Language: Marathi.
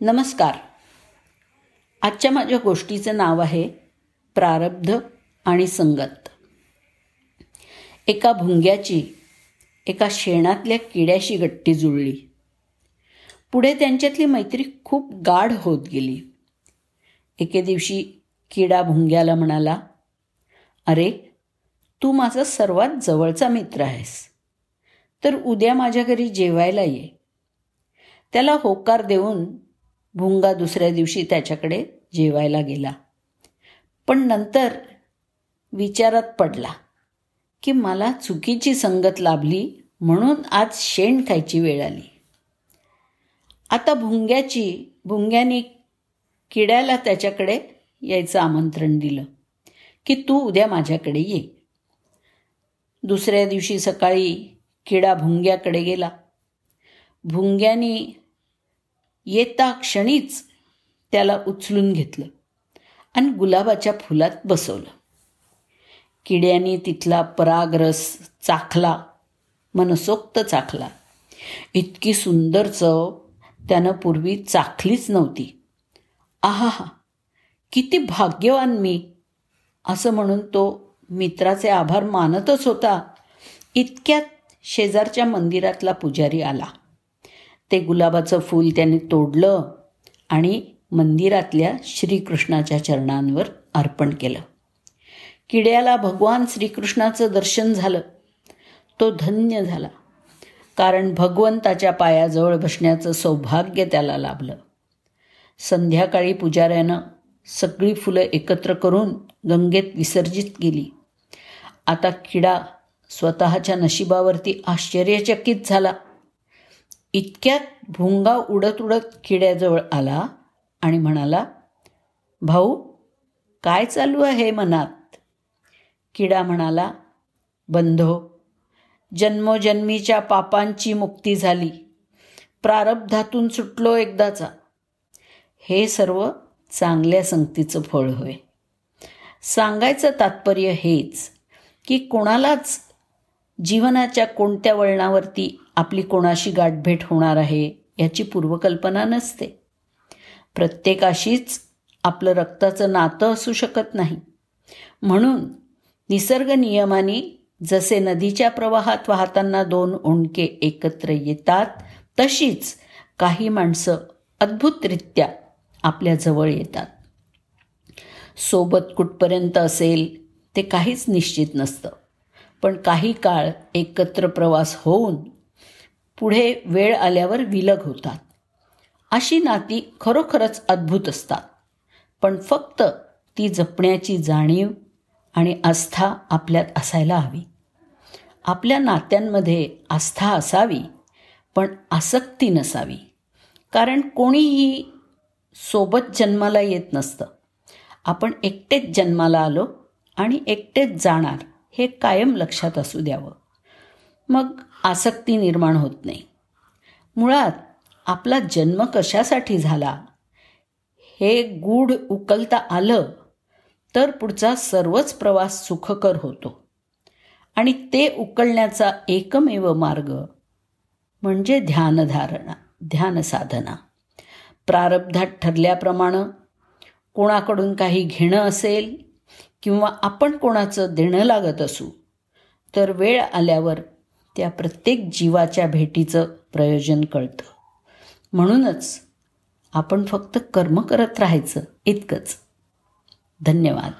नमस्कार. आजच्या माझ्या गोष्टीचं नाव आहे प्रारब्ध आणि संगत. एका भुंग्याची एका शेणातल्या किड्याशी गट्टी जुळली. पुढे त्यांच्यातली मैत्री खूप गाढ होत गेली. एके दिवशी किडा भुंग्याला म्हणाला अरे तू माझा सर्वात जवळचा मित्र आहेस. तर उद्या माझ्या घरी जेवायला ये. त्याला होकार देऊन भुंगा दुसऱ्या दिवशी त्याच्याकडे जेवायला गेला. पण नंतर विचारात पडला की मला चुकीची संगत लाभली म्हणून आज शेण खायची वेळ आली. आता भुंग्याची भुंग्याने किड्याला त्याच्याकडे यायचं आमंत्रण दिलं की तू उद्या माझ्याकडे ये. दुसऱ्या दिवशी सकाळी किडा भुंग्याकडे गेला. भुंग्यानी येता क्षणीच त्याला उचलून घेतलं आणि गुलाबाच्या फुलात बसवलं. किड्याने तिथला परागरस चाखला मनसोक्त चाखला. इतकी सुंदर चव त्यानं पूर्वी चाखलीच नव्हती. आहा हा किती भाग्यवान मी असं म्हणून तो मित्राचे आभार मानतच होता. इतक्यात शेजारच्या मंदिरातला पुजारी आला. ते गुलाबाचं फूल त्याने तोडलं आणि मंदिरातल्या श्रीकृष्णाच्या चरणांवर अर्पण केलं. किड्याला भगवान श्रीकृष्णाचं दर्शन झालं. तो धन्य झाला. कारण भगवंताच्या पायाजवळ बसण्याचं सौभाग्य त्याला लाभलं. संध्याकाळी पुजाऱ्यानं सगळी फुलं एकत्र करून गंगेत विसर्जित केली. आता किडा स्वतःच्या नशिबावरती आश्चर्यचकित झाला. इतक्यात भुंगा उडत उडत किड्याजवळ आला आणि म्हणाला भाऊ काय चालू आहे मनात? किडा म्हणाला बंधो जन्मोजन्मीच्या पापांची मुक्ती झाली. प्रारब्धातून सुटलो एकदाचा. हे सर्व चांगल्या संगतीचं फळ होय. सांगायचं तात्पर्य हेच की कोणालाच जीवनाच्या कोणत्या वळणावरती आपली कोणाशी गाठभेट होणार आहे याची पूर्वकल्पना नसते. प्रत्येकाशीच आपलं रक्ताचं नातं असू शकत नाही. म्हणून निसर्ग नियमाने जसे नदीच्या प्रवाहात वाहताना दोन ओंडके एकत्र येतात तशीच काही माणसं अद्भुतरित्या आपल्या जवळ येतात. सोबत कुठपर्यंत असेल ते काहीच निश्चित नसतं. पण काही काळ एकत्र प्रवास होऊन पुढे वेळ आल्यावर विलग होतात. अशी नाती खरोखरच अद्भुत असतात. पण फक्त ती जपण्याची जाणीव आणि आस्था आपल्यात असायला हवी. आपल्या नात्यांमध्ये आस्था असावी पण आसक्ती नसावी. कारण कोणीही सोबत जन्माला येत नसतं. आपण एकटेच जन्माला आलो आणि एकटेच जाणार. हे कायम लक्षात असू द्यावं. मग आसक्ती निर्माण होत नाही. मुळात आपला जन्म कशासाठी झाला? हे गूढ उकलता आलं तर पुढचा सर्वच प्रवास सुखकर होतो. आणि ते उकलण्याचा एकमेव मार्ग म्हणजे ध्यानधारणा ध्यानसाधना. प्रारब्धात ठरल्याप्रमाणे कोणाकडून काही घेणं असेल किंवा आपण कोणाचं देणं लागत असू तर वेळ आल्यावर त्या प्रत्येक जीवाच्या भेटीचं प्रयोजन कळतं. म्हणूनच आपण फक्त कर्म करत राहायचं इतकंच. धन्यवाद.